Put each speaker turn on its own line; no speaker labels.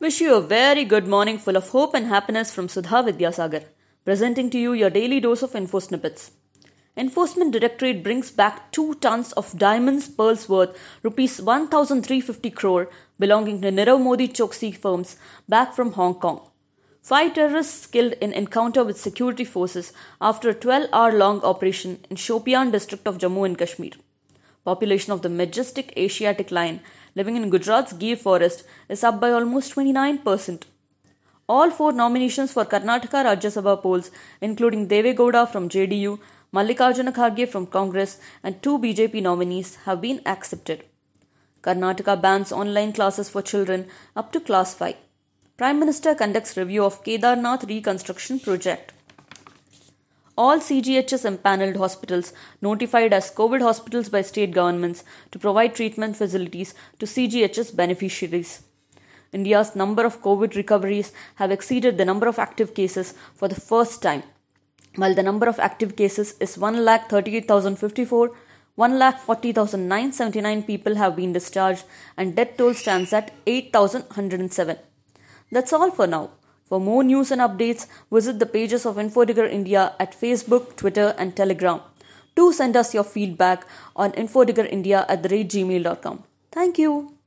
Wish you a very good morning full of hope and happiness from Sudha Vidyasagar, presenting to you your daily dose of info snippets. Enforcement Directorate brings back 2 tons of diamonds pearls worth rupees 1350 crore belonging to Nirav Modi Choksi firms back from Hong Kong. Five terrorists killed in encounter with security forces after a 12 hour long operation in Shopian district of Jammu and Kashmir. Population of the majestic Asiatic lion living in Gujarat's Gir forest is up by almost 29%. All four nominations for Karnataka Rajya Sabha polls, including Deve Gowda from JDU, Mallikarjuna Kharge from Congress, and two BJP nominees, have been accepted. Karnataka bans online classes for children up to class 5. Prime Minister conducts review of Kedarnath reconstruction project. All CGHS empaneled hospitals notified as COVID hospitals by state governments to provide treatment facilities to CGHS beneficiaries. India's number of COVID recoveries have exceeded the number of active cases for the first time. While the number of active cases is 1,38,054, 1,40,979 people have been discharged and death toll stands at 8,107. That's all for now. For more news and updates, visit the pages of InfoDigger India at Facebook, Twitter, and Telegram. Do send us your feedback on infodiggerindia at the rate gmail.com. Thank you.